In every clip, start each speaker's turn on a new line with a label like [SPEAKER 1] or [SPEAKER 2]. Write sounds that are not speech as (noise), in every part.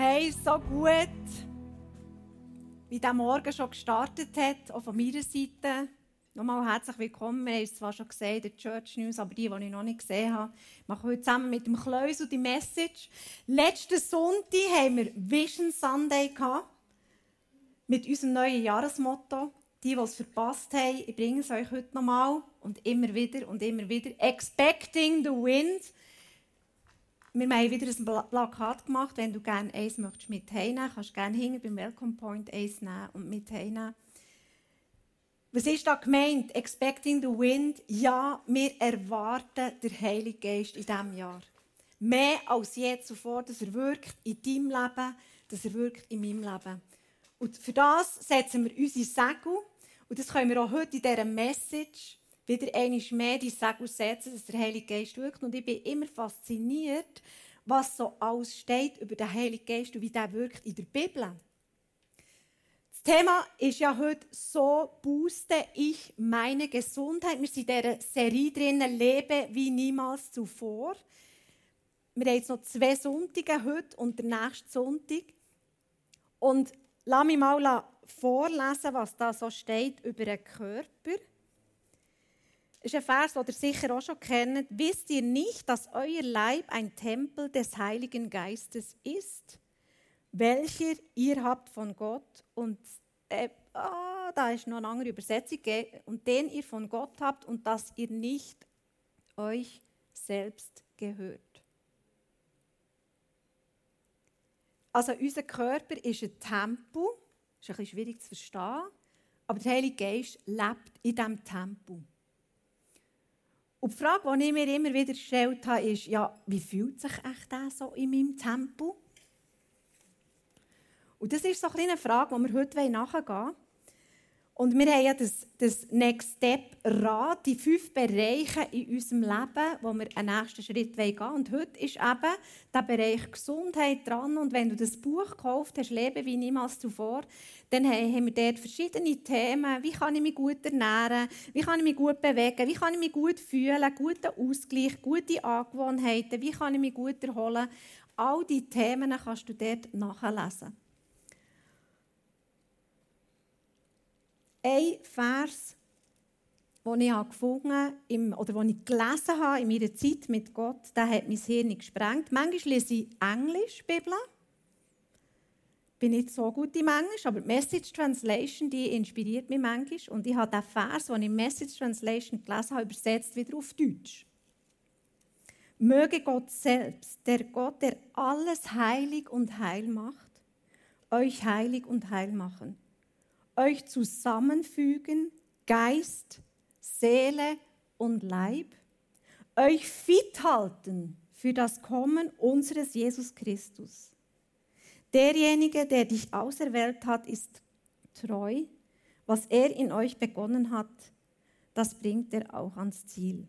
[SPEAKER 1] Hey, so gut, wie der Morgen schon gestartet hat, auch von meiner Seite. Nochmal herzlich willkommen. Wir haben es zwar schon gesehen der Church News, aber die, die ich noch nicht gesehen habe, machen heute zusammen mit dem Kleus die Message. Letzten Sonntag haben wir Vision Sunday gehabt, mit unserem neuen Jahresmotto. Die, die es verpasst haben, ich bringe es euch heute nochmal und immer wieder und immer wieder. Expecting the wind. Wir haben wieder ein Plakat gemacht. Wenn du gerne eins möchtest mit kannst du gerne hinten beim Welcome Point eins nehmen und mit heimnehmen. Was ist da gemeint? Expecting the wind? Ja, wir erwarten den Heiligen Geist in diesem Jahr. Mehr als je zuvor, dass er wirkt in deinem Leben, dass er wirkt in meinem Leben. Und für das setzen wir unsere Segel. Und das können wir auch heute in dieser Message wieder einmal mehr die Segel setzen, dass der Heilige Geist wirkt. Und ich bin immer fasziniert, was so alles steht über den Heiligen Geist und wie der wirkt in der Bibel. Das Thema ist ja heute so booste ich meine Gesundheit. Wir sind in dieser Serie drinnen, lebe wie niemals zuvor. Wir haben jetzt noch zwei Sonntage heute und der nächste Sonntag. Und lass mich mal vorlesen, was da so steht über den Körper. Das ist ein Vers, den ihr sicher auch schon kennt. Wisst ihr nicht, dass euer Leib ein Tempel des Heiligen Geistes ist, welcher ihr habt von Gott und äh, oh, da ist noch eine andere Übersetzung, und den ihr von Gott habt und dass ihr nicht euch selbst gehört. Also unser Körper ist ein Tempel, ist ein bisschen schwierig zu verstehen, aber der Heilige Geist lebt in diesem Tempel. Und die Frage, die ich mir immer wieder gestellt habe, ist, ja, wie fühlt sich echt der so in meinem Tempel? Und das ist so eine Frage, die wir heute nachgehen wollen. Und wir haben ja das, das Next Step Rad, die fünf Bereiche in unserem Leben, wo wir einen nächsten Schritt gehen wollen. Und heute ist eben der Bereich Gesundheit dran. Und wenn du das Buch gekauft hast, Leben wie niemals zuvor, dann haben wir dort verschiedene Themen. Wie kann ich mich gut ernähren? Wie kann ich mich gut bewegen? Wie kann ich mich gut fühlen? Guten Ausgleich, gute Angewohnheiten? Wie kann ich mich gut erholen? All diese Themen kannst du dort nachlesen. Ein Vers, den ich gefunden habe, oder den ich gelesen habe in meiner Zeit mit Gott, der hat mein Hirn gesprengt. Manchmal lese ich Englisch, Bibel. Bin nicht so gut im Englisch, aber die Message Translation, die inspiriert mich manchmal. Und ich habe den Vers, den ich in Message Translation gelesen habe, übersetzt wieder auf Deutsch. Möge Gott selbst, der Gott, der alles heilig und heil macht, euch heilig und heil machen euch zusammenfügen, Geist, Seele und Leib, euch fit halten für das Kommen unseres Jesus Christus. Derjenige, der dich auserwählt hat, ist treu. Was er in euch begonnen hat, das bringt er auch ans Ziel.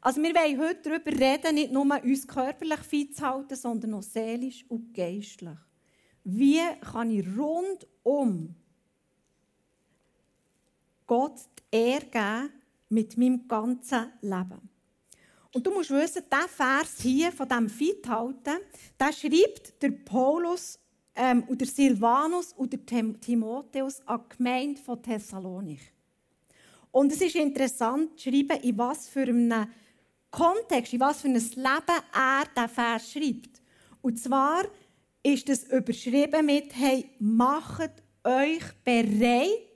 [SPEAKER 1] Also wir wollen heute darüber reden, nicht nur uns körperlich fit zu halten, sondern auch seelisch und geistlich. Wie kann ich rundum Gott die Ehre geben mit meinem ganzen Leben. Und du musst wissen, der Vers hier von dem Fithalten, der schreibt der Paulus ähm, und der Silvanus und der Timotheus an die Gemeinde von Thessalonik. Und es ist interessant zu schreiben, in was für einem Kontext, in was für ein Leben er diesen Vers schreibt. Und zwar ist es überschrieben mit, hey, macht euch bereit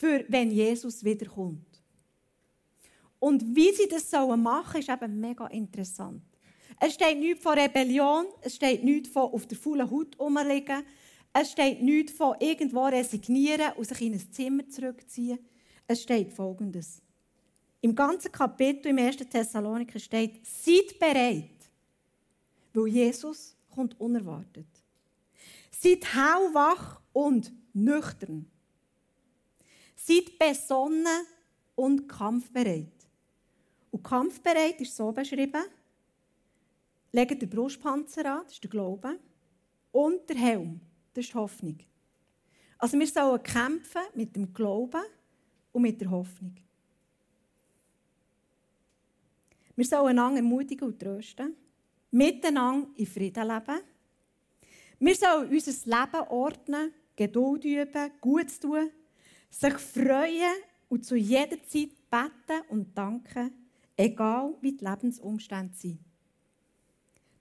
[SPEAKER 1] für wenn Jesus wiederkommt. Und wie sie das sollen machen, ist eben mega interessant. Es steht nichts von Rebellion, es steht nichts von auf der faulen Haut rumliegen, es steht nichts von irgendwo resignieren und sich in ein Zimmer zurückziehen. Es steht Folgendes. Im ganzen Kapitel im 1. Thessaloniker steht, seid bereit, weil Jesus kommt unerwartet. Seid hauwach und nüchtern. Seid besonnen und kampfbereit. Und kampfbereit ist so beschrieben, legt den Brustpanzer an, das ist der Glaube, und der Helm, das ist die Hoffnung. Also wir sollen kämpfen mit dem Glauben und mit der Hoffnung. Wir sollen einander ermutigen und trösten, miteinander in Frieden leben Wir sollen unser Leben ordnen, Geduld üben, gut tun, sich freuen und zu jeder Zeit beten und danken, egal wie die Lebensumstände sind.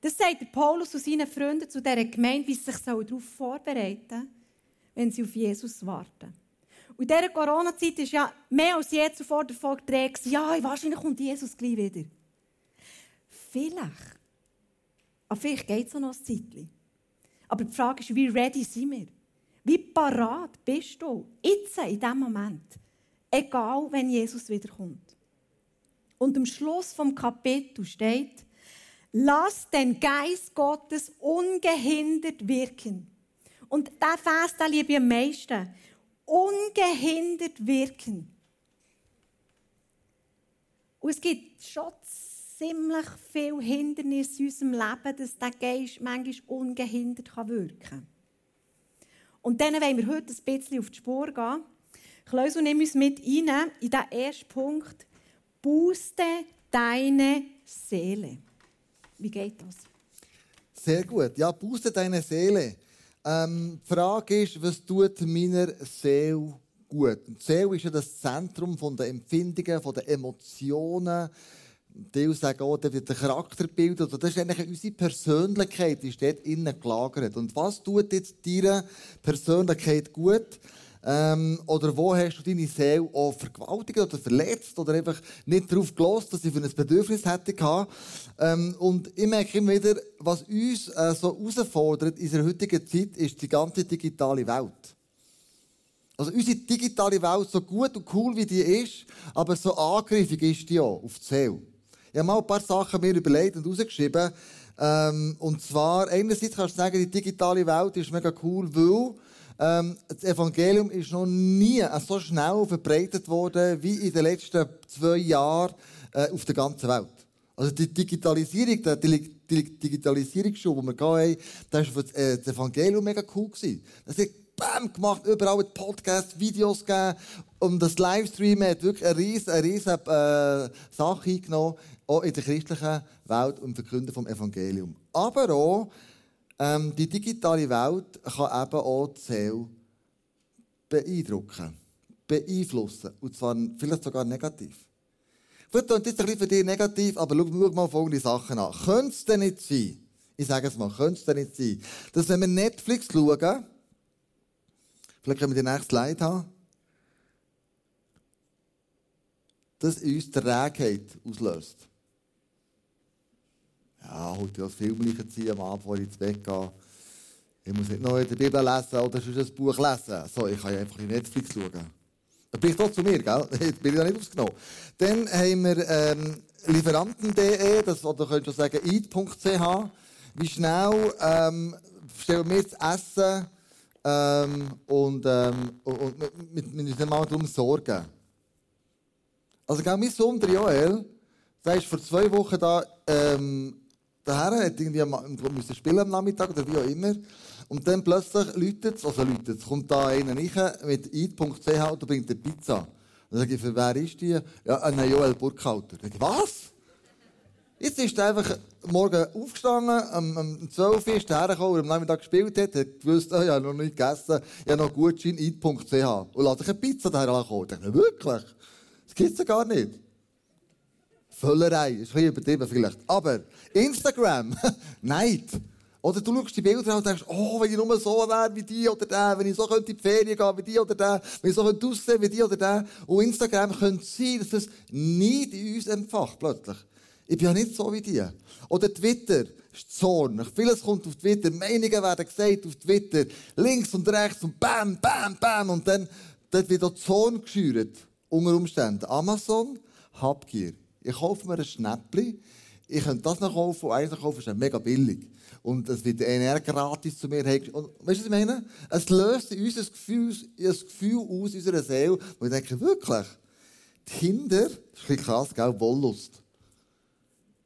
[SPEAKER 1] Das sagt der Paulus und seinen Freunden zu dieser Gemeinde, wie sie sich darauf vorbereiten sollen, wenn sie auf Jesus warten. Und in dieser Corona-Zeit ist ja mehr als je zuvor davon gedreht, ja, wahrscheinlich kommt Jesus gleich wieder. Vielleicht. Aber vielleicht geht es noch ein Zeitchen. Aber die Frage ist, wie ready sind wir? Wie parat bist du jetzt, in diesem Moment? Egal, wenn Jesus wiederkommt. Und am Schluss vom Kapitel steht, lass den Geist Gottes ungehindert wirken. Und der Vers, den liebe ich am meisten. Ungehindert wirken. Und es gibt schon ziemlich viele Hindernisse in unserem Leben, dass der Geist manchmal ungehindert wirken kann. Und dann wollen wir heute ein bisschen auf die Spur gehen. Kleus und nehmen uns mit rein in den ersten Punkt. Booste deine Seele. Wie geht das?
[SPEAKER 2] Sehr gut. Ja, booste deine Seele. Ähm, die Frage ist, was tut meiner Seele gut? Die Seele ist ja das Zentrum der Empfindungen, der Emotionen. Die sagen auch, der Charakterbild. Also das ist eigentlich unsere Persönlichkeit, die ist dort innen gelagert. Und was tut jetzt deiner Persönlichkeit gut? Ähm, oder wo hast du deine Seele auch vergewaltigt oder verletzt oder einfach nicht darauf gelost, dass sie für ein Bedürfnis hätte gehabt. Ähm, und ich merke immer wieder, was uns äh, so herausfordert in unserer heutigen Zeit, ist die ganze digitale Welt. Also unsere digitale Welt, so gut und cool wie die ist, aber so angriffig ist die auch auf die Seele. Ich habe mal ein paar Sachen mir überlegt und rausgeschrieben. Ähm, und zwar, einerseits kannst du sagen, die digitale Welt ist mega cool, weil ähm, das Evangelium ist noch nie so schnell verbreitet worden wie in den letzten zwei Jahren äh, auf der ganzen Welt. Also die Digitalisierung, die, Digitalisierungsschule, die wir hatten, das war für äh, das Evangelium mega cool. Hat Bam gemacht, überall Podcasts, Videos gegeben. Und das Livestream hat wirklich eine riesige, eine äh, Sache eingenommen, auch in der christlichen Welt und Verkünden vom Evangelium. Aber auch ähm, die digitale Welt kann eben auch die Seele beeindrucken, beeinflussen. Und zwar vielleicht sogar negativ. Vielleicht klingt jetzt ein bisschen für dich negativ, aber schau, schau mal folgende Sachen an. Könnte es denn nicht sein, ich sage es mal, könnte es denn nicht sein, dass wenn wir Netflix schauen, vielleicht können wir die nächste Slide haben, dass uns Trägheit auslöst ja, heute das Film ziehen am Abend, bevor ich ins Bett gehe. Ich muss nicht noch in der Bibel lesen oder sonst ein Buch lesen. So, ich kann einfach in Netflix schauen. Bin ich doch zu mir, gell? (laughs) Jetzt bin ich da nicht aufgenommen. Dann haben wir ähm, Lieferanten.de, das, oder könnt ihr sagen, eat.ch. Wie schnell ähm, stellen wir das Essen ähm, und, ähm, und mit, mit mal darum sorgen. Also, gell, mein Sohn, Joel, der ist vor zwei Wochen da ähm, daher, hat irgendwie müssen spielen am Nachmittag oder wie auch immer. Und dann plötzlich läutet es, also läutet kommt da einer rein mit eat.ch und bringt eine Pizza. Und dann sage ich, für wer ist die? Ja, ein Joel Burkhalter. Ich sage, was? Jetzt ist er einfach morgen aufgestanden, um, um 12 Uhr ist er hergekommen, am Nachmittag gespielt hat, hat gewusst, oh, ich habe noch nicht gegessen, ich habe noch Gutschein, eat.ch. Und lässt sich eine Pizza daher ankommen. Ich dachte, wirklich? Das gibt es ja gar nicht. Völlerei, ist ein übertrieben vielleicht. Aber Instagram, (laughs) Neid. Oder du schaust die Bilder an und denkst, oh, wenn ich nur so wäre wie die oder der, wenn ich so könnte in die Ferien gehen wie die oder der, wenn ich so könnte aussehen wie die oder der. Und Instagram könnte sein, dass das Neid in uns empfacht, plötzlich. Ich bin ja nicht so wie die. Oder Twitter ist Zorn. Vieles kommt auf Twitter, Meinungen werden gesagt auf Twitter, links und rechts und bam, bam, bam. Und dann dort wird auch Zorn geschürt, unter Umständen. Amazon, Habgier. Ich kaufe mir ein Schnäppchen, ich könnte das noch kaufen und eins noch kaufen, ist mega billig. Und es wird NR gratis zu mir. Und, weißt du, was ich meine? Es löst in uns ein Gefühl, ein Gefühl aus unserer Seele, wo ich denke, wirklich, Tinder, das ist ein bisschen krass, gell, Wollust.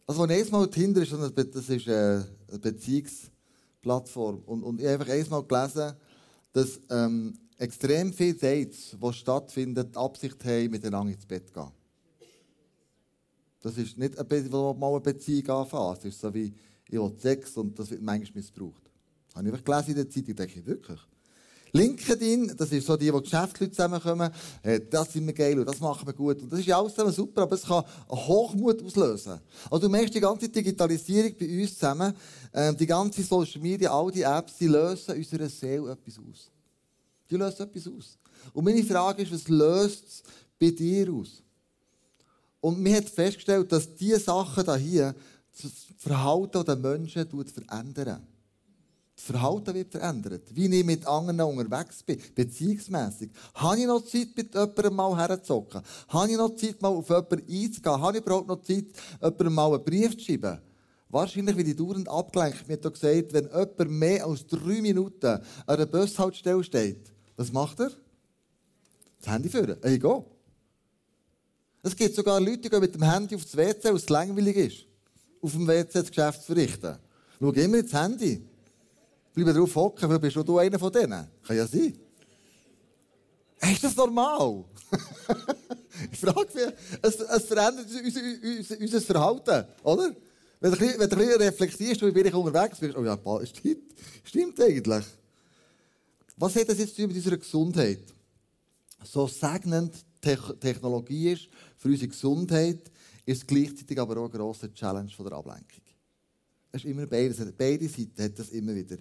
[SPEAKER 2] Also, wenn ich Mal Tinder ist, das ist eine Beziehungsplattform. Und, und ich habe einfach einmal gelesen, dass ähm, extrem viele Dates, die stattfinden, die Absicht haben, miteinander ins Bett zu gehen. Das ist nicht, eine, wo mal eine Beziehung anfasst. Das ist so wie, ich will Sex und das wird manchmal missbraucht. Habe ich gelesen in der Zeitung, denke ich, wirklich. LinkedIn, das ist so die, wo Geschäftsleute zusammenkommen, äh, das sind wir geil und das machen wir gut. Und das ist ja alles super, aber es kann Hochmut auslösen. Also du merkst, die ganze Digitalisierung bei uns zusammen, äh, die ganze Social Media, all die Apps, die lösen unserer Seele etwas aus. Die lösen etwas aus. Und meine Frage ist, was löst es bei dir aus? Und mir hat festgestellt, dass diese Sachen hier das Verhalten der Menschen verändern. Das Verhalten wird verändert. Wie ich mit anderen unterwegs bin, beziehungsmässig. Habe ich noch Zeit, mit jemandem mal herzocken? Habe ich noch Zeit, mal auf jemanden einzugehen? Habe ich überhaupt noch Zeit, jemandem mal einen Brief zu schreiben? Wahrscheinlich wird ich dauernd abgelenkt. Mir hat gesagt, wenn jemand mehr als drei Minuten an einer Bushaltestelle steht, was macht er? Das Handy führen. Ich gehe. Es gibt sogar Leute, die gehen mit dem Handy aufs WC, weil es langweilig ist. Auf dem WC das Geschäft zu verrichten. Schau immer ins Handy. Bleib drauf hocken, vielleicht bist du einer von denen. Kann ja sein. Ist das normal? (laughs) ich frage mich, es, es verändert unser, unser, unser Verhalten, oder? Wenn du, ein bisschen reflektierst, wie bin ich unterwegs bist, oh ja, stimmt, stimmt eigentlich. Was hat das jetzt mit unserer Gesundheit? So segnend Technologie ist für unsere Gesundheit, ist gleichzeitig aber auch eine grosse Challenge von der Ablenkung. Es ist immer beides. Beide Seiten hat das immer wieder.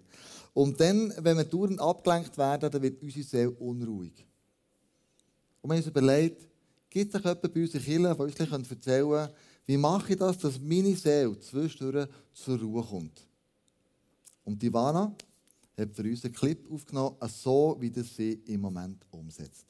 [SPEAKER 2] Und dann, wenn wir dauernd abgelenkt werden, dann wird unsere Seele unruhig. Und wir haben uns überlegt, gibt es jemanden bei uns in Kirche, der uns erzählen kann, wie mache ich das, dass meine Seele zwischendurch zur Ruhe kommt. Und Ivana hat für uns einen Clip aufgenommen, so wie das sie im Moment umsetzt.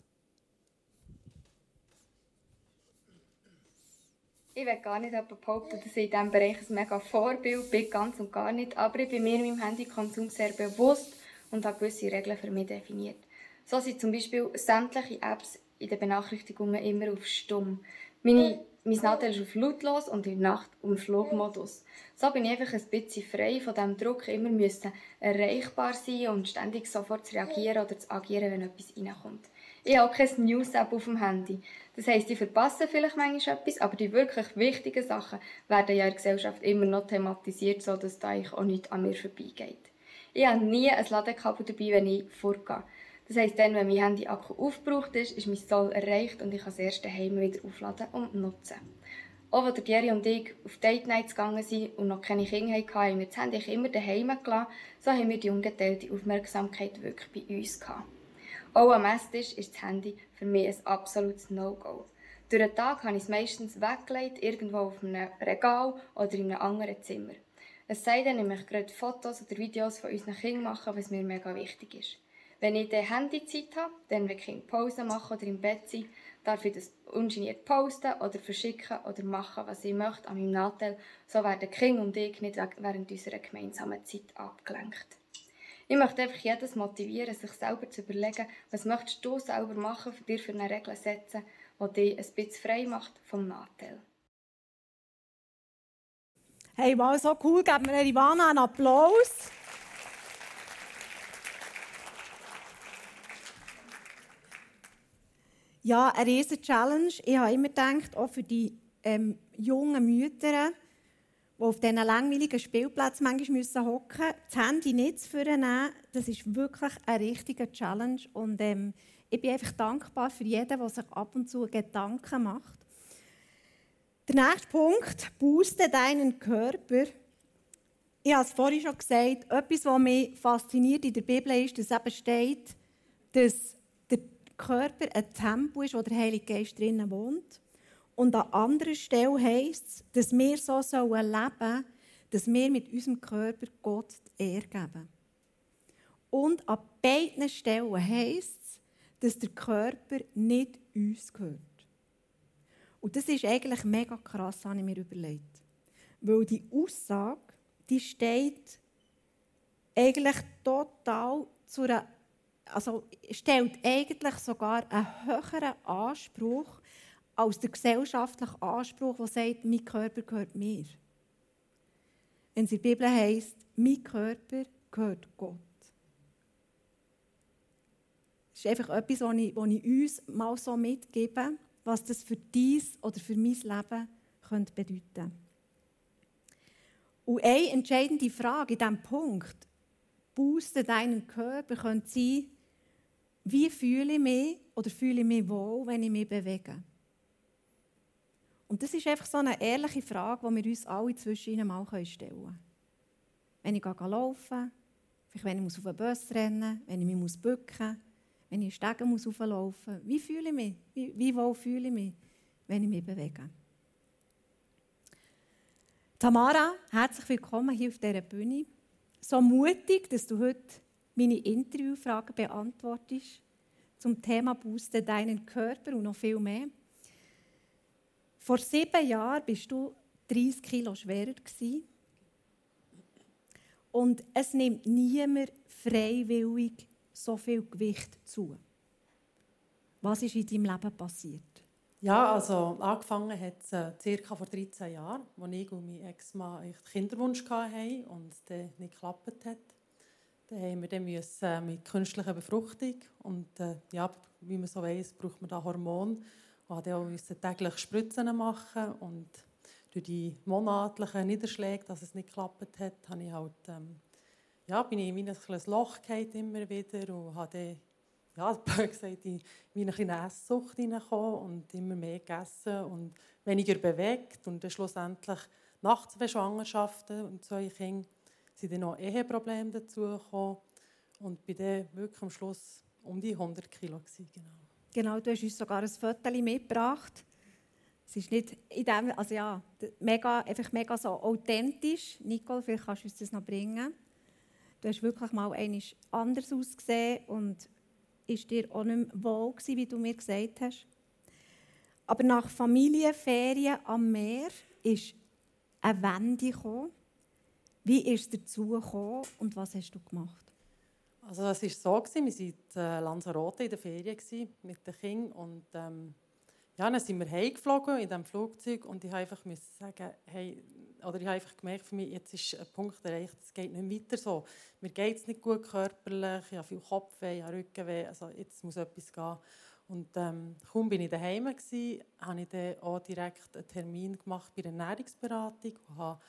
[SPEAKER 3] Ich will gar nicht behaupten, dass ich in diesem Bereich ein mega Vorbild bin, ganz und gar nicht. Aber ich bin mir meinem Handykonsum sehr bewusst und habe gewisse Regeln für mich definiert. So sind zum Beispiel sämtliche Apps in den Benachrichtigungen immer auf Stumm. Meine, mein Nadel ist auf lautlos und in der Nacht auf Flugmodus. So bin ich einfach ein bisschen frei von dem Druck, immer müssen erreichbar sein und ständig sofort zu reagieren oder zu agieren, wenn etwas reinkommt. Ich habe keine News-App auf dem Handy. Das heisst, ich verpasse vielleicht manchmal etwas, aber die wirklich wichtigen Sachen werden ja in der Gesellschaft immer noch thematisiert, sodass da eigentlich auch nichts an mir vorbeigeht. Ich habe nie ein Ladekabel dabei, wenn ich vorgehe. Das heisst, dann, wenn mein Handy-Akku aufgebraucht ist, ist mein Soll erreicht und ich kann es erst daheim wieder aufladen und nutzen. Auch als Jerry und ich auf Date Nights gegangen sind und noch keine Kinder hatten, haben wir das Handy immer daheim gelassen. So haben wir die ungeteilte Aufmerksamkeit wirklich bei uns gehabt. Auch am Esstisch ist das Handy für mich ein absolutes No-Go. Durch den Tag habe ich es meistens weggelegt, irgendwo auf einem Regal oder in einem anderen Zimmer. Es sei denn, ich möchte gerade Fotos oder Videos von unseren Kindern machen, was mir mega wichtig ist. Wenn ich dann Handyzeit habe, dann will ich Pause machen oder im Bett sein, darf ich das ungeniert posten oder verschicken oder machen, was ich möchte an meinem Nachteil. So werden King und ich nicht während unserer gemeinsamen Zeit abgelenkt. Ich möchte einfach jedes motivieren, sich selber zu überlegen, was möchtest du selber machen, für dir für eine Regel setzen, die dich ein bisschen frei macht vom Nachteil.
[SPEAKER 1] Hey, wow, so cool. Geben wir Ivana einen Applaus. Ja, eine riesige Challenge. Ich habe immer gedacht, auch für die ähm, jungen Mütter, die auf diesen langweiligen Spielplätzen manchmal müssen hocken das Handy nicht zu nehmen, das ist wirklich eine richtige Challenge. Und ähm, ich bin einfach dankbar für jeden, der sich ab und zu Gedanken macht. Der nächste Punkt, booste deinen Körper. Ich habe es vorhin schon gesagt, etwas, was mich fasziniert in der Bibel ist, dass eben steht, dass der Körper ein Tempel ist, wo der Heilige Geist drinnen wohnt. Und an anderer Stelle heisst es, dass wir so leben sollen, dass wir mit unserem Körper Gott die Ehre geben. Und an beiden Stellen heisst es, dass der Körper nicht uns gehört. Und das ist eigentlich mega krass, habe ich mir überlegt. Weil die Aussage, die steht eigentlich total zu einer, also stellt eigentlich sogar einen höheren Anspruch als der gesellschaftliche Anspruch, der sagt, mein Körper gehört mir. Wenn es in der Bibel heisst, mein Körper gehört Gott. Das ist einfach etwas, was ich, was ich uns mal so mitgebe, was das für dies oder für mein Leben könnte bedeuten Und eine entscheidende Frage in diesem Punkt Boosten deinen Körper könnte sein, wie fühle ich mich oder fühle ich mich wohl, wenn ich mich bewege. Und das ist einfach so eine ehrliche Frage, die wir uns alle zwischen ihnen mal stellen können. Wenn ich laufen vielleicht wenn ich auf den Bus rennen muss, wenn ich mich bücken muss, wenn ich Stegen hochlaufen muss, wie fühle ich mich? Wie, wie wohl fühle ich mich, wenn ich mich bewege? Tamara, herzlich willkommen hier auf dieser Bühne. So mutig, dass du heute meine Interviewfragen beantwortest zum Thema Booste deinen Körper und noch viel mehr. Vor sieben Jahren bist du 30 Kilo schwerer gewesen. Und es nimmt niemand freiwillig so viel Gewicht zu. Was ist in deinem Leben passiert?
[SPEAKER 4] Ja, also angefangen hat es äh, circa vor 13 Jahren, als ich und mein Ex-Mann Kinderwunsch hatten und der nicht geklappt hat. Dann haben wir dann müssen, äh, mit künstlicher Befruchtung und äh, ja, wie man so weiß, braucht man da Hormone wir auch täglich Spritzen machen und durch die monatlichen Niederschläge, dass es nicht geklappt hat, habe ich halt, ähm, ja, bin ich in ein kleines Loch immer wieder und habe ja, (laughs) gesagt, in eine Esssucht hineingekommen und immer mehr gegessen und weniger bewegt und dann schlussendlich nach zwei Schwangerschaften und zwei Kindern sind dann noch Eheprobleme dazugekommen und bin dann wirklich am Schluss um die 100 Kilo gewesen, genau.
[SPEAKER 1] Genau, du hast uns sogar ein Foto mitgebracht. Es ist nicht in dem, also ja, mega, einfach mega so authentisch. Nicole, vielleicht kannst du uns das noch bringen. Du hast wirklich mal einiges anders ausgesehen und ist dir auch nicht mehr wohl gewesen, wie du mir gesagt hast. Aber nach Familienferien am Meer ist eine Wende gekommen. Wie ist es dazu gekommen und was hast du gemacht?
[SPEAKER 4] Also es war so, wir waren in äh, Lanzarote in der Ferien mit den Kindern und ähm, ja, dann sind wir heimgeflogen in diesem Flugzeug und ich einfach sagen, hey, oder ich habe einfach gemerkt, für mich, jetzt ist ein Punkt erreicht, es geht nicht weiter so. Mir geht es nicht gut körperlich, ich habe viel Kopfweh, ich habe Rückenweh, also jetzt muss etwas gehen. Und ähm, kaum bin ich daheim gsi, habe ich dann auch direkt einen Termin gemacht bei der Ernährungsberatung und habe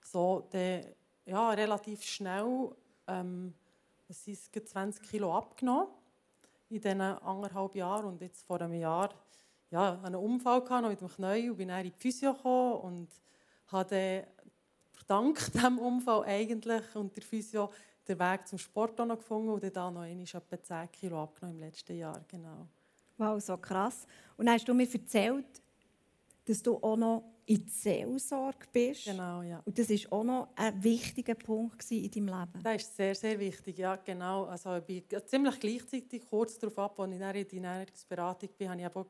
[SPEAKER 4] so dann, ja, relativ schnell ähm, es sind 20 Kilo abgenommen in diesen anderthalb Jahren. Und jetzt vor einem Jahr ja, einen Unfall gehabt, mit dem Knie und bin dann in die Physio gekommen und habe dank (laughs) diesem Unfall eigentlich und der Physio den Weg zum Sport noch gefunden und dann noch einmal etwa 10 Kilo abgenommen im letzten Jahr. Genau.
[SPEAKER 1] Wow, so krass. Und dann hast du mir erzählt, dass du auch noch in die Seelsorge bist.
[SPEAKER 4] Genau, ja.
[SPEAKER 1] Und das war auch noch ein wichtiger Punkt in deinem Leben.
[SPEAKER 4] Das ist sehr, sehr wichtig, ja, genau. Also ich bin ziemlich gleichzeitig, kurz darauf ab, als ich in die Ernährungsberatung bin, habe ich auch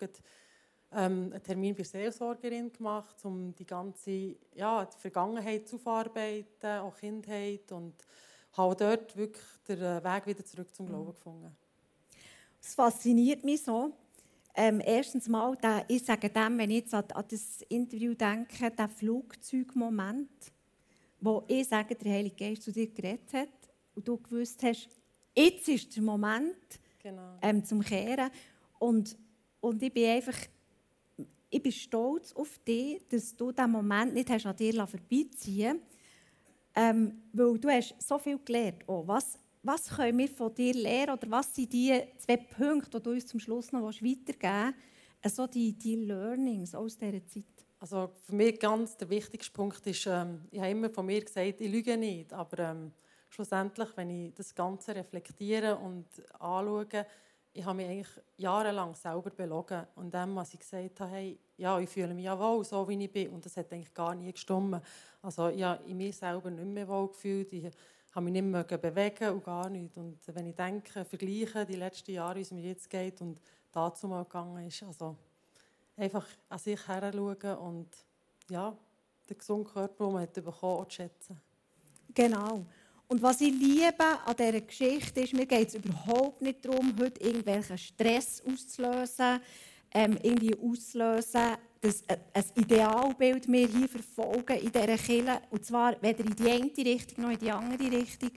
[SPEAKER 4] ähm, einen Termin bei Seelsorgerin gemacht, um die ganze ja, die Vergangenheit zu verarbeiten, auch Kindheit und habe dort wirklich den Weg wieder zurück zum Glauben gefunden.
[SPEAKER 1] Es fasziniert mich so, ähm, erstens mal, der, ich sage dem, wenn ich jetzt an, an das Interview denke, der Flugzeugmoment, wo ich sage, der Heilige Geist zu dir geredet hat und du gewusst hast, jetzt ist der Moment genau. ähm, zum Kehren. Und, und ich bin einfach, ich bin stolz auf dich, dass du diesen Moment nicht hast an dir vorbeiziehen ähm, weil du hast so viel gelernt. Oh, was, was können wir von dir lernen oder was sind die zwei Punkte, die du uns zum Schluss noch weitergeben willst, also die, die Learnings aus dieser Zeit?
[SPEAKER 4] Also für mich ganz der wichtigste Punkt ist, ähm, ich habe immer von mir gesagt, ich lüge nicht, aber ähm, schlussendlich, wenn ich das Ganze reflektiere und anschaue, ich habe mich eigentlich jahrelang selber belogen und dem, was ich gesagt habe, hey, ja, ich fühle mich ja wohl, so wie ich bin und das hat eigentlich gar nie gestimmt. Also ich habe in mir selber nicht mehr wohl gefühlt, ich habe mich nicht mehr bewegen und gar nichts. Und wenn ich denke, vergleiche die letzten Jahre, wie es mir jetzt geht und dazu mal gegangen ist, also einfach an sich heranschauen und ja, den gesunden Körper, den man hat bekommen hat, schätzen.
[SPEAKER 1] Genau. Und was ich liebe an dieser Geschichte ist, mir geht es überhaupt nicht darum, heute irgendwelchen Stress auszulösen, ähm, irgendwie auszulösen, dass ein Idealbild wir hier verfolgen in dieser Kirche. Und zwar weder in die eine Richtung noch in die andere Richtung.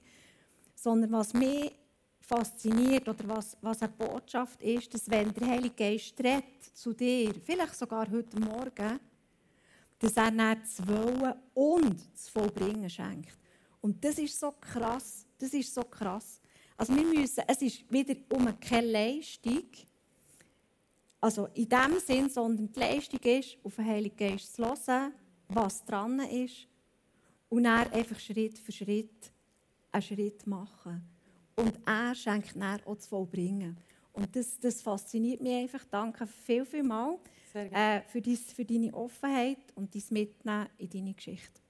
[SPEAKER 1] Sondern was mich fasziniert oder was, was eine Botschaft ist, dass wenn der Heilige Geist redet zu dir, vielleicht sogar heute Morgen, dass er dann das Wollen und das Vollbringen schenkt. Und das ist so krass. Das ist so krass. Also wir müssen, es ist wieder um keine Leistung, also in dem Sinn, sondern die Leistung ist, auf den Heiligen Geist zu hören, was dran ist und dann einfach Schritt für Schritt einen Schritt machen. Und er schenkt dann auch zu vollbringen. Und das, das fasziniert mich einfach. Danke viel, viel mal äh, für, dies, für deine Offenheit und dein Mitnehmen in deine Geschichte.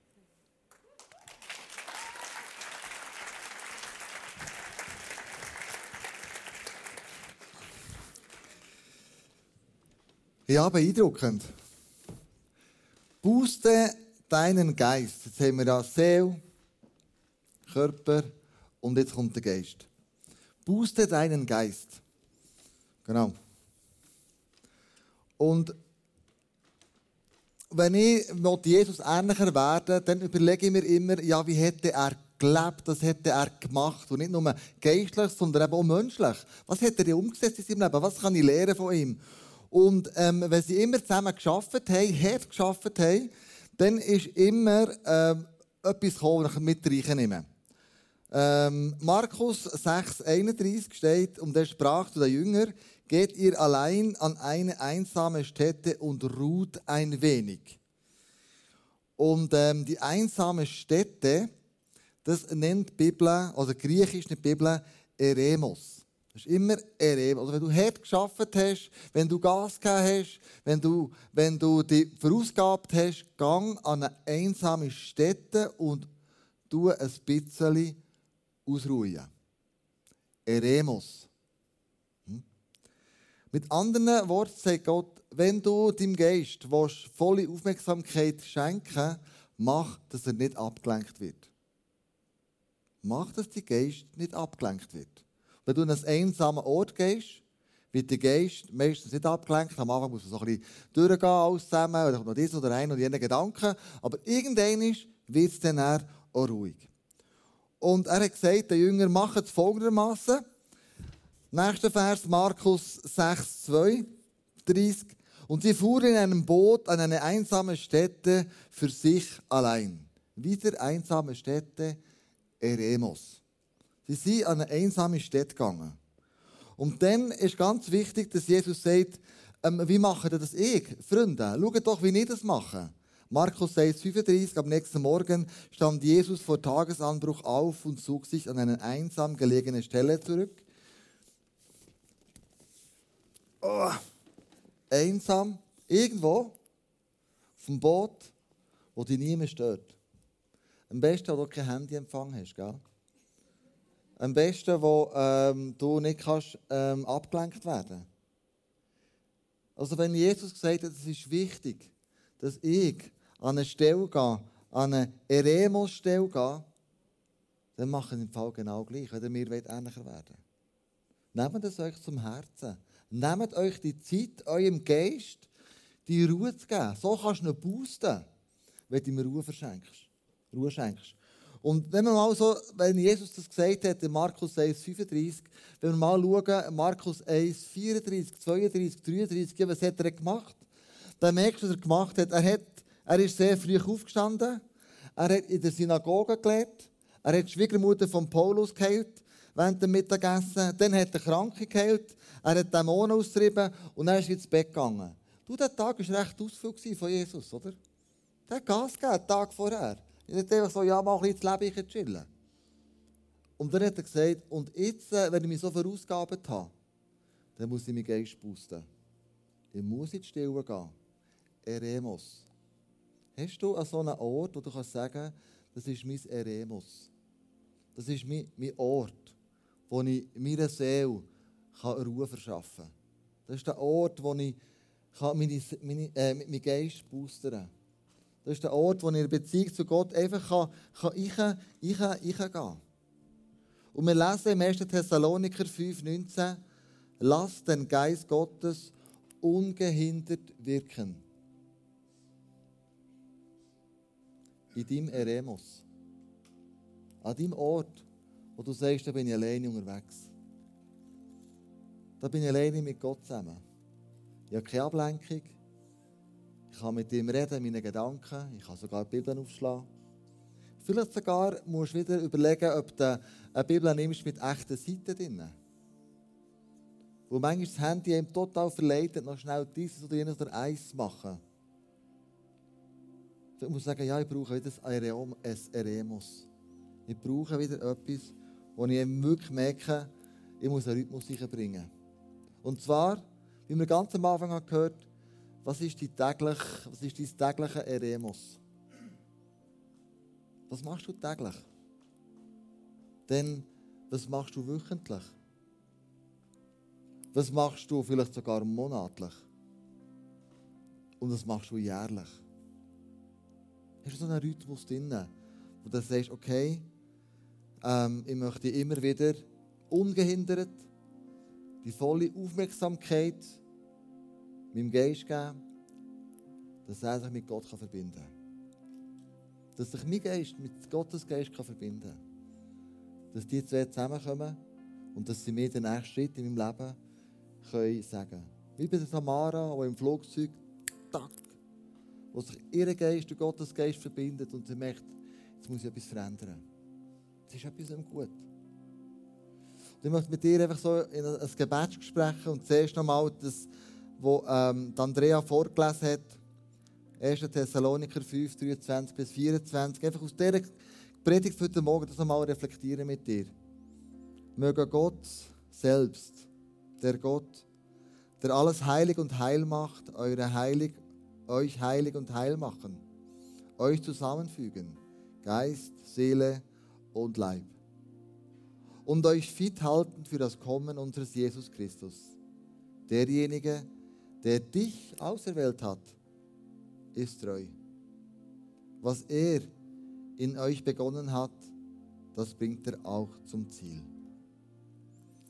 [SPEAKER 2] Ja, beeindruckend. Booste deinen Geist. Jetzt haben wir da Seele, Körper und jetzt kommt der Geist. Booste deinen Geist. Genau. Und wenn ich Jesus ähnlicher werde, dann überlege ich mir immer, ja, wie hätte er gelebt, was hätte er gemacht. Und nicht nur geistlich, sondern eben auch menschlich. Was hätte er umgesetzt in seinem Leben? Was kann ich lernen von ihm? Und ähm, wenn sie immer zusammen geschafft haben, hart geschafft haben, dann ist immer ähm, etwas gekommen, das mit reinnehmen ähm, Markus 6, 31 steht, und er sprach zu den Jüngern, geht ihr allein an eine einsame Stätte und ruht ein wenig. Und ähm, die einsame Stätte, das nennt die Bibel, also Griechisch die Bibel, Eremos. Das ist immer Ereben. Also wenn du hart geschafft hast, wenn du Gas gegeben hast, wenn du, wenn du dich verausgabt hast, gang an eine einsame Stätte und tu ein bisschen ausruhen. Eremos. Hm? Mit anderen Worten sagt Gott, wenn du deinem Geist willst, volle Aufmerksamkeit schenken mach, dass er nicht abgelenkt wird. Mach, dass dein Geist nicht abgelenkt wird. Wenn du an einen einsamen Ort gehst, wird der Geist meistens nicht abgelenkt. Am Anfang muss man so ein bisschen durchgehen, alles zusammen, oder noch dies oder ein und jene Gedanken. Aber irgendwann wird es dann auch ruhig. Und er hat gesagt, der Jünger, macht es folgendermaßen. Nächster Vers, Markus 6, 2, 30. Und sie fuhren in einem Boot an eine einsame Stätte für sich allein. Wieder einsame Stätte, Eremos. Sie sind an eine einsame Stadt gegangen. Und dann ist ganz wichtig, dass Jesus sagt, ähm, wie mache das ich? Freunde, schaut doch, wie ich das mache. Markus 6, 35, am nächsten Morgen stand Jesus vor Tagesanbruch auf und zog sich an eine einsam gelegene Stelle zurück. Oh, einsam, irgendwo, vom Boot, wo dich niemand stört. Am besten, wo du kein Handyempfang hast, gell? Am besten, wo ähm, du nicht kannst, ähm, abgelenkt werden Also wenn Jesus gesagt hat, es ist wichtig, dass ich an eine Stelle gehe, an eine Eremos-Stelle gehe, dann mache ich im Fall genau gleich, wenn mir ähnlicher werden Nehmt es euch zum Herzen. Nehmt euch die Zeit, eurem Geist die Ruhe zu geben. So kannst du ihn boosten, wenn du ihm Ruhe verschenkst. Ruhe schenkst. Und wenn wir mal so, wenn Jesus das gesagt hat in Markus 1, 35, wenn wir mal schauen, Markus 1, 34, 32, 33, was hat er gemacht? Dann merkst du, was er gemacht hat. Er, hat, er ist sehr früh aufgestanden, er hat in der Synagoge gelehrt, er hat die Schwiegermutter von Paulus geheilt während dem Mittagessen, dann hat er Kranke geheilt, er hat Dämonen austrieben und dann ist er ins Bett gegangen. Du, der Tag war recht ausführlich von Jesus, oder? Der hat Gas gegeben, den Tag vorher. Nicht einfach so, ja, mal ein bisschen das Leben chillen. Und dann hat er gesagt, und jetzt, äh, wenn ich mich so verausgabt habe, dann muss ich meinen Geist boosten. Ich muss in die Stille gehen. Eremos. Hast du an so einen Ort, wo du kannst sagen, das ist mein Eremos. Das ist mein, mein Ort, wo ich meiner Seele Ruhe verschaffen kann. Das ist der Ort, wo ich meine, äh, meinen Geist boostern kann. Das ist der Ort, wo ich in Beziehung zu Gott einfach kann, kann ich, ich, ich gehen Und wir lesen im 1. Thessaloniker 5,19 Lass den Geist Gottes ungehindert wirken. In deinem Eremos. An deinem Ort, wo du sagst, da bin ich alleine unterwegs. Da bin ich alleine mit Gott zusammen. Ich habe keine Ablenkung. Ich kann mit ihm reden, meine Gedanken. Ich kann sogar Bilder aufschlagen. Vielleicht sogar musst du wieder überlegen, ob du eine Bibel nimmst mit echten Seiten drin. Wo manchmal das Handy ihm total verleitet, noch schnell dieses oder jenes oder eins zu machen. Ich muss sagen, ja, ich brauche wieder ein Eremos. Ich brauche wieder etwas, wo ich wirklich merke, ich muss einen Rhythmus bringen. Und zwar, wie wir ganz am Anfang gehört haben, was ist, die täglich, was ist dein tägliche Eremos? Was machst du täglich? Denn was machst du wöchentlich? Was machst du vielleicht sogar monatlich? Und was machst du jährlich? Hast du so einen Rhythmus drin, wo du sagst, okay, ähm, ich möchte immer wieder ungehindert die volle Aufmerksamkeit meinem Geist geben, dass er sich mit Gott verbinden kann. Dass sich mein Geist mit Gottes Geist verbinden kann. Dass die zwei zusammenkommen und dass sie mir den nächsten Schritt in meinem Leben können sagen Wie bei der Tamara, die im Flugzeug, tack, wo sich ihr Geist und Gottes Geist verbindet und sie merkt, jetzt muss ich etwas verändern. Es ist etwas nicht gut. Und ich möchte mit dir einfach so in ein Gebet sprechen und zuerst nochmal das, was ähm, Andrea vorgelesen hat, 1. Thessaloniker 5, 23 bis 24, einfach aus dieser Predigt heute Morgen das nochmal reflektieren mit dir. Möge Gott selbst, der Gott, der alles heilig und heil macht, eure heilig, euch heilig und heil machen, euch zusammenfügen, Geist, Seele und Leib. Und euch fit halten für das Kommen unseres Jesus Christus. Derjenige, der dich auserwählt hat, ist treu. Was er in euch begonnen hat, das bringt er auch zum Ziel.